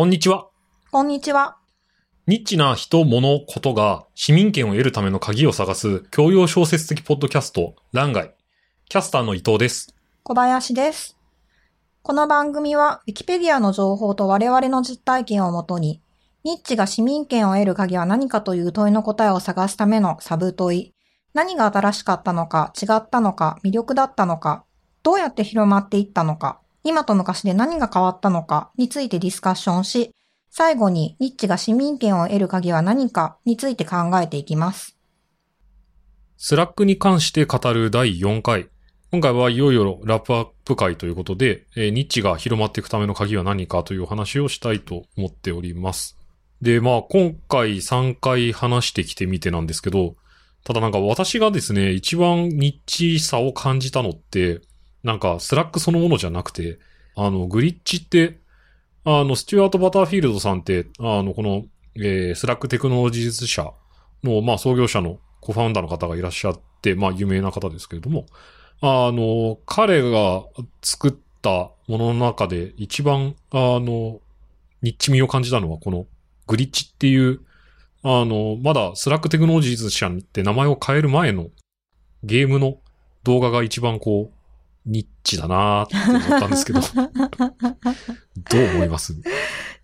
こんにちは。こんにちは。ニッチな人、物、ことが市民権を得るための鍵を探す教養小説的ポッドキャスト、欄外。キャスターの伊藤です。小林です。この番組は、ウィキペディアの情報と我々の実体験をもとに、ニッチが市民権を得る鍵は何かという問いの答えを探すためのサブ問い。何が新しかったのか、違ったのか、魅力だったのか、どうやって広まっていったのか、今と昔で何が変わったのかについてディスカッションし、最後にニッチが市民権を得る鍵は何かについて考えていきます。スラックに関して語る第4回。今回はいよいよラップアップ会ということで、えーニッチが広まっていくための鍵は何かというお話をしたいと思っております。で、まあ今回3回話してきてみてなんですけど、ただなんか私がですね、一番ニッチさを感じたのって、なんかスラックそのものじゃなくて、あの、グリッチって、あの、スチュアート・バターフィールドさんって、あの、この、えースラックテクノロジーズ社の、まあ、創業者のコファウンダーの方がいらっしゃって、まあ、有名な方ですけれども、あの、彼が作ったものの中で一番、あの、ニッチ味を感じたのは、このグリッチっていう、あの、まだスラックテクノロジーズ社って名前を変える前のゲームの動画が一番こう、ニッチだなーって思ったんですけど、どう思います？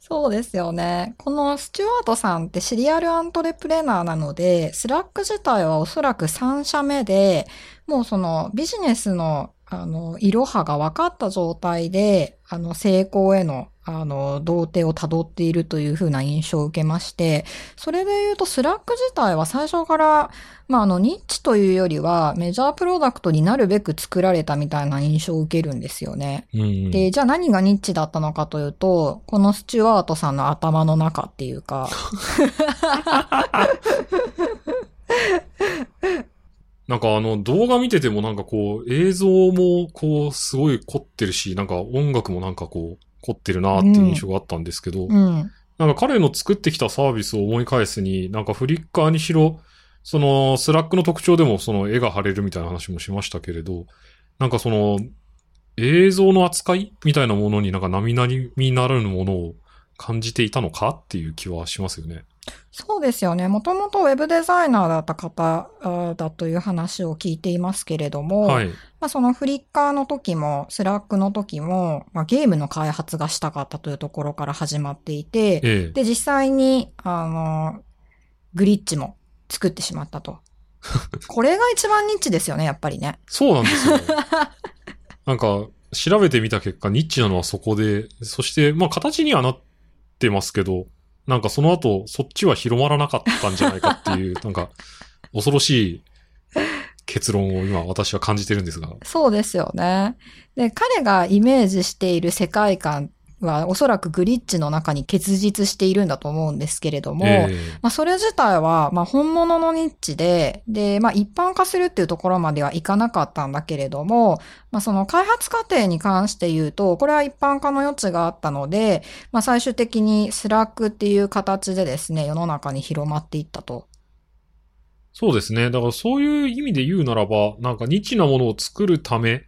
そうですよね。このスチュワートさんってシリアルアントレプレナーなので、スラック自体はおそらく3社目で、もうそのビジネスの、あの、いろはが分かった状態で、あの、成功への、あの、道程を辿っているというふうな印象を受けまして、それで言うとスラック自体は最初から、まあ、あの、ニッチというよりはメジャープロダクトになるべく作られたみたいな印象を受けるんですよね。うんうん。で、じゃあ何がニッチだったのかというと、このスチュワートさんの頭の中っていうか、なんかあの動画見ててもなんかこう映像もこうすごい凝ってるし、なんか音楽もなんかこう凝ってるなっていう印象があったんですけど、うん。なんか彼の作ってきたサービスを思い返すに、なんかフリッカーにしろ、そのスラックの特徴でもその絵が貼れるみたいな話もしましたけれど、なんかその映像の扱いみたいなものになんか並々にならぬものを感じていたのかっていう気はしますよね。そうですよね。もともとウェブデザイナーだった方だという話を聞いていますけれども、はい。まあ、そのフリッカーの時も、スラックの時も、まあ、ゲームの開発がしたかったというところから始まっていて、ええ。で、実際に、あの、グリッチも作ってしまったと。これが一番ニッチですよね、やっぱりね。そうなんですよ。なんか、調べてみた結果、ニッチなのはそこで、そして、まあ、形にはなってますけど、なんかその後、そっちは広まらなかったんじゃないかっていう、なんか、恐ろしい結論を今私は感じてるんですが。そうですよね。で、彼がイメージしている世界観はおそらくグリッチの中に結実しているんだと思うんですけれども、えまあそれ自体は、まあ本物のニッチで、で、まあ一般化するっていうところまではいかなかったんだけれども、まあその開発過程に関して言うと、これは一般化の余地があったので、まあ最終的にスラックっていう形でですね、世の中に広まっていったと。そうですね。だからそういう意味で言うならば、なんかニッチなものを作るため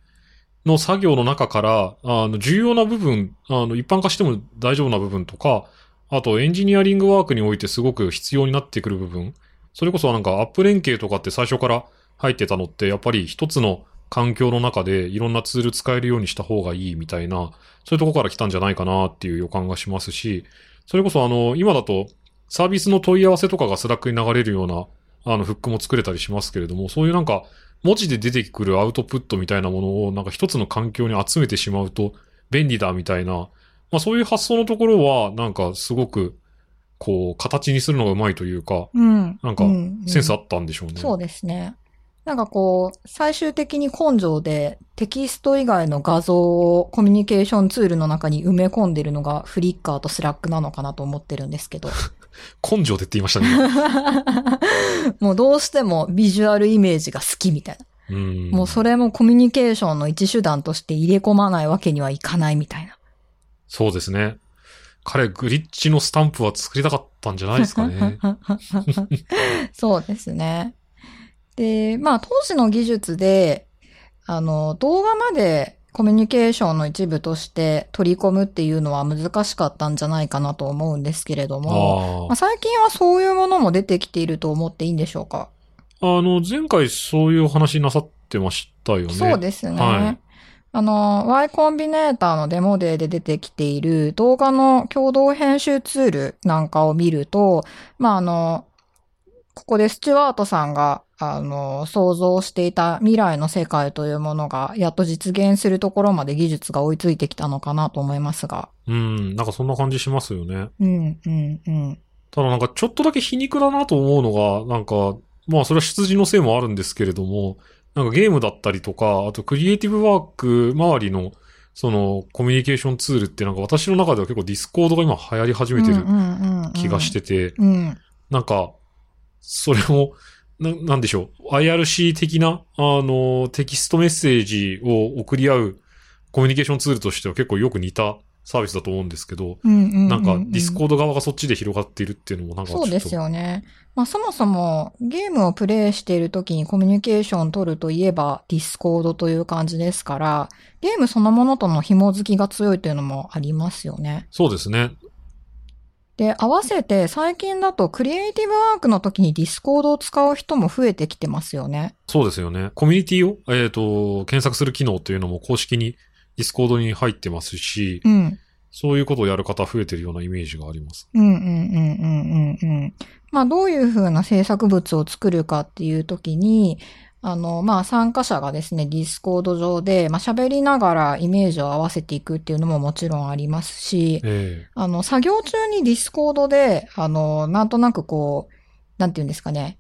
の作業の中から、あの、重要な部分、あの、一般化しても大丈夫な部分とか、あとエンジニアリングワークにおいてすごく必要になってくる部分。それこそなんかアプリ連携とかって最初から入ってたのって、やっぱり一つの環境の中でいろんなツール使えるようにした方がいいみたいな、そういうとこから来たんじゃないかなっていう予感がしますし、それこそあの、今だとサービスの問い合わせとかがスラックに流れるようなあの、フックも作れたりしますけれども、そういうなんか、文字で出てくるアウトプットみたいなものを、なんか一つの環境に集めてしまうと便利だみたいな、まあそういう発想のところは、なんかすごく、こう、形にするのがうまいというか、うん。なんかうんセンスあったんでしょうね。そうですね。なんかこう、最終的に根性でテキスト以外の画像をコミュニケーションツールの中に埋め込んでるのがフリッカーとスラックなのかなと思ってるんですけど。根性でって言いましたね。もうどうしてもビジュアルイメージが好きみたいな。うん。もうそれもコミュニケーションの一手段として入れ込まないわけにはいかないみたいな。そうですね。彼、グリッチのスタンプは作りたかったんじゃないですかね。そうですね。で、まあ当時の技術で、あの、動画までコミュニケーションの一部として取り込むっていうのは難しかったんじゃないかなと思うんですけれども、まあ、最近はそういうものも出てきていると思っていいんでしょうか？あの、前回そういうお話なさってましたよね。そうですね。はいあの、Y コンビネーターのデモデーで出てきている動画の共同編集ツールなんかを見ると、まあ、あの、ここでスチュワートさんが、あの、想像していた未来の世界というものが、やっと実現するところまで技術が追いついてきたのかなと思いますが。うん、なんかそんな感じしますよね。うん、うん、うん。ただなんかちょっとだけ皮肉だなと思うのが、なんか、まあそれは出自のせいもあるんですけれども、なんかゲームだったりとか、あとクリエイティブワーク周りの、そのコミュニケーションツールってなんか私の中では結構ディスコードが今流行り始めてる気がしてて。なんか、それも、な、なんでしょう？IRC 的な、あの、テキストメッセージを送り合うコミュニケーションツールとしては結構よく似たサービスだと思うんですけど。なんかディスコード側がそっちで広がっているっていうのもなんか。そうですよね。まあそもそもゲームをプレイしている時にコミュニケーションを取るといえばディスコードという感じですから、ゲームそのものとの紐づきが強いというのもありますよね。そうですね。で、合わせて最近だとクリエイティブワークの時にディスコードを使う人も増えてきてますよね。そうですよね。コミュニティを、えっ、と、検索する機能っていうのも公式にディスコードに入ってますし、うん。そういうことをやる方増えてるようなイメージがあります。うんうんうんうんうんうん。まあどういうふうな制作物を作るかっていう時に、あの、まあ参加者がですね、 Discord 上で、まあ喋りながらイメージを合わせていくっていうのももちろんありますし、えあの、作業中に Discord で、あの、なんとなくこう、なんていうんですかね、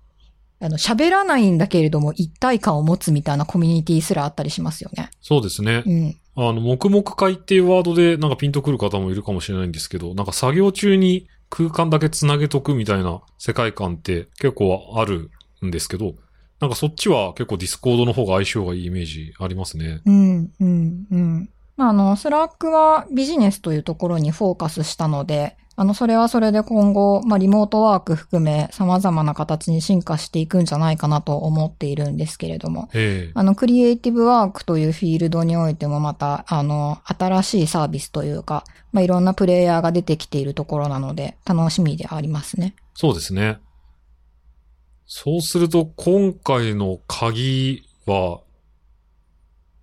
あの、喋らないんだけれども一体感を持つみたいなコミュニティすらあったりしますよね。そうですね。うん。あの、黙々会っていうワードでなんかピンとくる方もいるかもしれないんですけど、なんか作業中に空間だけ繋げとくみたいな世界観って結構あるんですけど、なんかそっちは結構 Discord の方が相性がいいイメージありますね。うん、うん、うん。まあ、あの、 Slack はビジネスというところにフォーカスしたので、あの、それはそれで今後、まあ、リモートワーク含め様々な形に進化していくんじゃないかなと思っているんですけれども、ええあの、クリエイティブワークというフィールドにおいてもまた、あの、新しいサービスというか、まあ、いろんなプレイヤーが出てきているところなので、楽しみでありますね。そうですね。そうすると今回の鍵は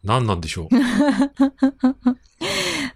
何なんでしょう？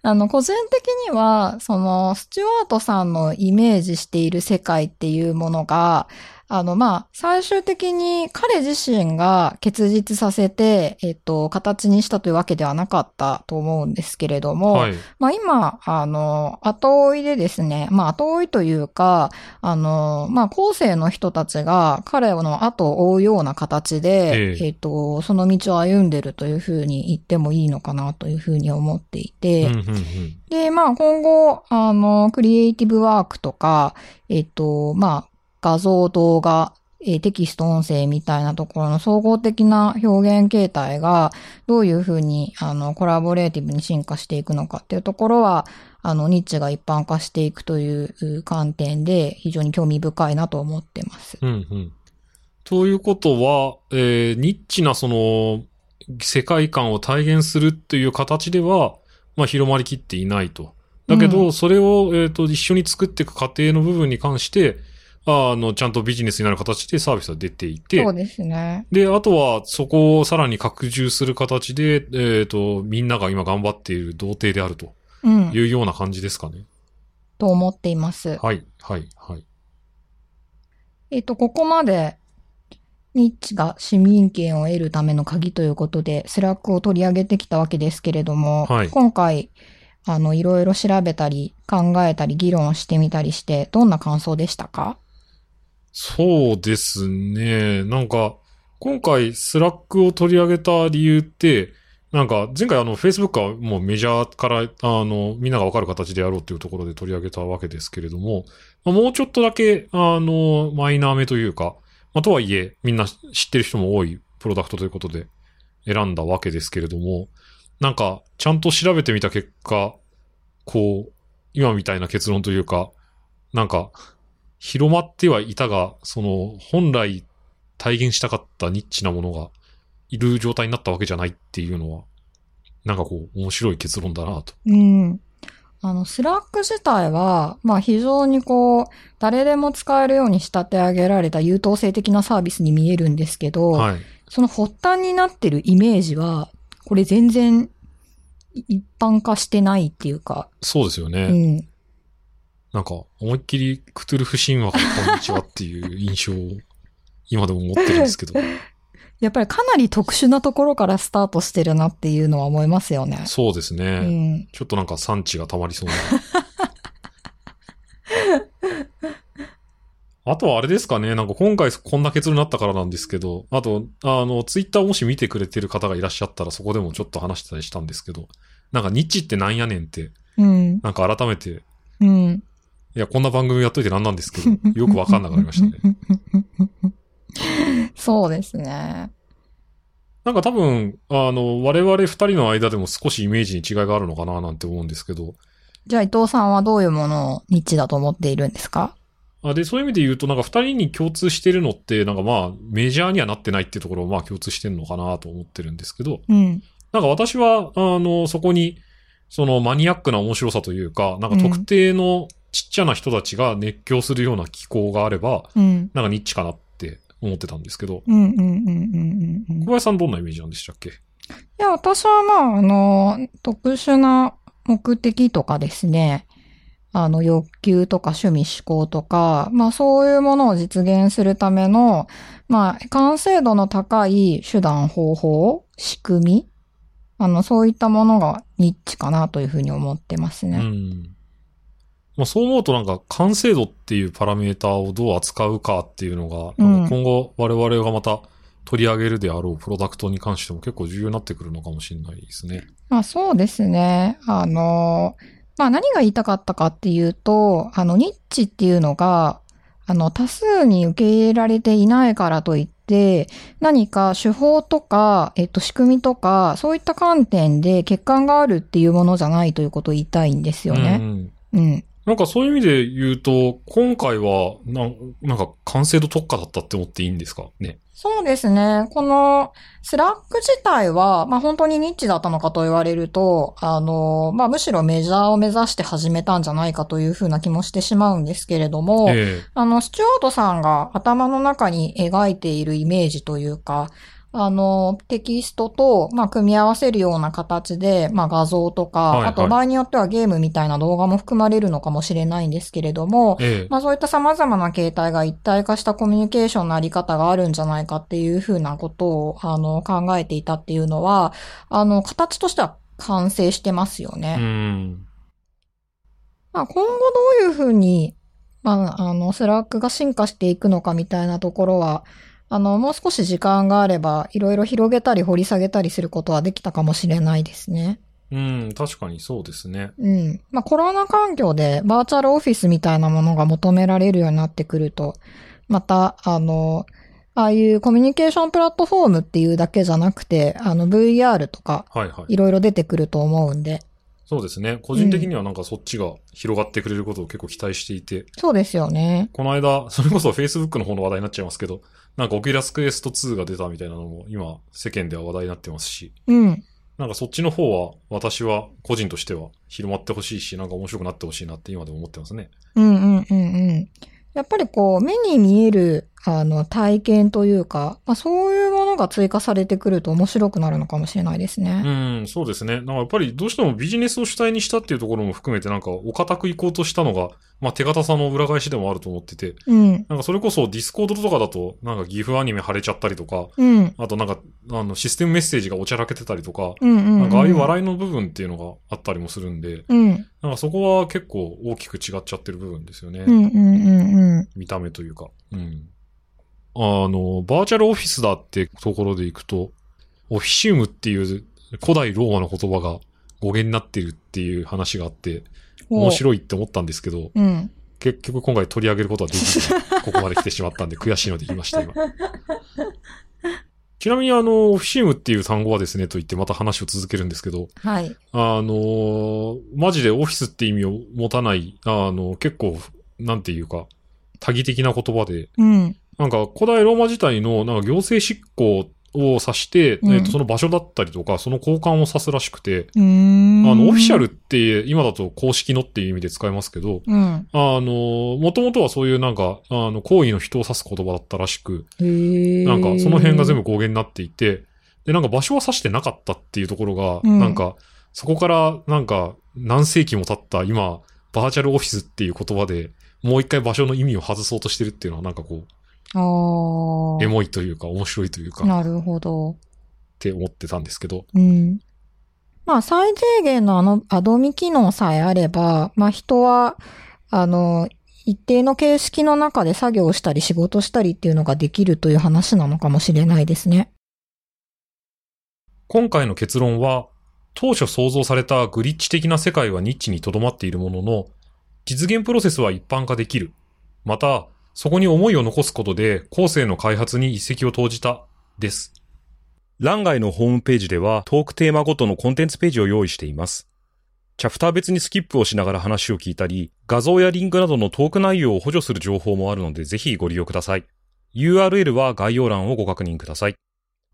あの、個人的には、その、スチュワートさんのイメージしている世界っていうものが、あの、まあ、最終的に彼自身が結実させて、えっと、形にしたというわけではなかったと思うんですけれども、はい。まあ今、あの、後追いでですね、まあ後追いというか、あの、まあ後世の人たちが彼の後を追うような形で、えええっと、その道を歩んでるというふうに言ってもいいのかなというふうに思っていて、うんうんうん。で、まあ今後、あの、クリエイティブワークとか、えっと、まあ画像、動画、えーテキスト、音声みたいなところの総合的な表現形態がどういうふうにあのコラボレーティブに進化していくのかっていうところは、あの、ニッチが一般化していくという観点で非常に興味深いなと思ってます。うんうん。ということは、えーニッチなその、世界観を体現するっていう形では、まあ広まりきっていないと。だけど、うんそれを、えっ、と、一緒に作っていく過程の部分に関して、あの、ちゃんとビジネスになる形でサービスが出ていてそう、ですね。で、あとは、そこをさらに拡充する形で、えっ、と、みんなが今頑張っている道程であるとうん。いうような感じですかね。と思っています。はい、はい、はい。えっと、ここまで、ニッチが市民権を得るための鍵ということで、 Slack を取り上げてきたわけですけれども、はい今回、あの、いろいろ調べたり、考えたり、議論してみたりして、どんな感想でしたか？そうですね。なんか、今回 Slack を取り上げた理由って、なんか前回あの Facebook はもうメジャーからあのみんながわかる形でやろうっていうところで取り上げたわけですけれども、まあもうちょっとだけあのマイナーめというか、まあ、とはいえみんな知ってる人も多いプロダクトということで選んだわけですけれども、なんかちゃんと調べてみた結果、こう、今みたいな結論というか、なんか広まってはいたが、その、本来体現したかったニッチなものがいる状態になったわけじゃないっていうのは、なんかこう、面白い結論だなと。うん。あの、 Slack 自体は、まあ非常にこう、誰でも使えるように仕立て上げられた優等生的なサービスに見えるんですけど、はい。その発端になってるイメージは、これ全然一般化してないっていうか、そうですようね。ん。なんか、思いっきりクトゥルフ神話からこんにちはっていう印象を今でも持ってるんですけど。やっぱりかなり特殊なところからスタートしてるなっていうのは思いますよね。そうですうね。ん。ちょっとなんか産地が溜まりそうな。あとはあれですかね、なんか今回こんな結論になったからなんですけど、あと、あの、ツイッターもし見てくれてる方がいらっしゃったらそこでもちょっと話してたりしたんですけど、なんかニッチってなんやねんって、うん。なんか改めて、うん。いや、こんな番組やっといてなんなんですけど、よくわかんなくなりましたね。そうですね。なんか多分、あの、我々二人の間でも少しイメージに違いがあるのかななんて思うんですけど、じゃあ伊藤さんはどういうものをニッチだと思っているんですか？あで、そういう意味で言うと、なんか二人に共通してるのって、なんかまあ、メジャーにはなってないっていうところをまあ共通してるのかなと思ってるんですけど、うん。なんか私は、あの、そこに、そのマニアックな面白さというか、なんか特定のちっちゃな人たちが熱狂するような機構があれば、うん。なんかニッチかなって思ってたんですけど。小林さんどんなイメージなんでしたっけ？いや、私はまあ、あの、特殊な目的とかですね、あの、欲求とか趣味思考とか、まあそういうものを実現するための、まあ、完成度の高い手段、方法、仕組み、あの、そういったものがニッチかなというふうに思ってますうね。ん。まあそう思うとなんか完成度っていうパラメーターをどう扱うかっていうのが、今後我々がまた取り上げるであろうプロダクトに関しても結構重要になってくるのかもしれないですね。まあそうですね。あの、まあ何が言いたかったかっていうと、あの、ニッチっていうのが、あの、多数に受け入れられていないからといって、何か手法とか、えっと、仕組みとか、そういった観点で欠陥があるっていうものじゃないということを言いたいんですようんうね。んうん。なんかそういう意味で言うと、今回はなん、なんか完成度特化だったって思っていいんですか？ね。そうですね。この Slack 自体は、まあ本当にニッチだったのかと言われると、あの、まあむしろメジャーを目指して始めたんじゃないかというふうな気もしてしまうんですけれども、えあの、スチュワートさんが頭の中に描いているイメージというか、あの、テキストと、まあ、組み合わせるような形で、まあ、画像とか、はいはいあと場合によってはゲームみたいな動画も含まれるのかもしれないんですけれども、えええまあ、そういった様々な形態が一体化したコミュニケーションのあり方があるんじゃないかっていうふうなことを、あの、考えていたっていうのは、あの、形としては完成してますよね。うん。まあ、今後どういうふうに、まあ、あの、 Slack が進化していくのかみたいなところは、あの、もう少し時間があれば、いろいろ広げたり掘り下げたりすることはできたかもしれないですね。うん、確かにそうですね。うん。まあ、コロナ環境でバーチャルオフィスみたいなものが求められるようになってくると、また、あの、ああいうコミュニケーションプラットフォームっていうだけじゃなくて、あの VR とかはいはい。いろいろ出てくると思うんで。そうですね。個人的にはなんかそっちが広がってくれることを結構期待していて、そうですよね。この間、それこそ Facebook の方の話題になっちゃいますけど、なんか Oculus Quest 2が出たみたいなのも今世間では話題になってますし、うん。なんかそっちの方は私は個人としては広まってほしいし、なんか面白くなってほしいなって今でも思ってますね。うんうんうんうん。やっぱりこう、目に見える、あの、体験というか、まあそういうが追加されてくると面白くなるのかもしれないですね。うん、そうですね。なんかやっぱりどうしてもビジネスを主体にしたっていうところも含めてなんかお堅く行こうとしたのが、まあ手堅さの裏返しでもあると思ってて、うん。なんかそれこそ Discord とかだと、なんか GIF アニメ貼れちゃったりとか、うん。あとなんか、あの、システムメッセージがおちゃらけてたりとか、うんうん、うん。なんかああいう笑いの部分っていうのがあったりもするんで、うん。なんかそこは結構大きく違っちゃってる部分ですよね。うんうんうんうん。見た目というか。うん。あの、バーチャルオフィスだってところでいくと、 officium っていう古代ローマの言葉が語源になってるっていう話があって、面い。白いって思ったんですけど、うん。結局今回取り上げることはできずに、ここまで来てしまったんで悔しいので言いました、今。ちなみにあの、オフィシウムっていう単語はですね、と言ってまた話を続けるんですけど、はい。あのマジでオフィスって意味を持たない、あの、結構、なんていうか、多義的な言葉で、うん。なんか古代ローマ時代のなんか行政執行を指して、うんえっと、その場所だったりとか、その交換を指すらしくて。あの、オフィシャルって今だと公式のっていう意味で使いますけど、うん。あの、もともとはそういうなんか、あの、行為の人を指す言葉だったらしく、なんかその辺が全部語源になっていて、で、なんか場所は指してなかったっていうところが、うんなんか、そこからなんか何世紀も経った今、バーチャルオフィスっていう言葉で、もう一回場所の意味を外そうとしてるっていうのはなんかこあう、エあ。モいというか面白いというか、っなるほど。て思ってたんですけど、うん。まあ、最低限のあの、アドミ機能さえあれば、まあ、人は、あの、一定の形式の中で作業をしたり仕事したりっていうのができるという話なのかもしれないですね。今回の結論は、当初想像されたグリッチ的な世界はニッチにとどまっているものの、実現プロセスは一般化できる。また、そこに思いを残すことで後世の開発に一石を投じた、です。欄外のホームページではトークテーマごとのコンテンツページを用意しています。チャプター別にスキップをしながら話を聞いたり、画像やリンクなどのトーク内容を補助する情報もあるのでぜひご利用ください。URL は概要欄をご確認ください。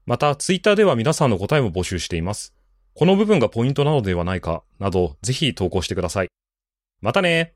また、ツイッターでは皆さんの答えも募集しています。この部分がポイントなのではないか、など、ぜひ投稿してください。またね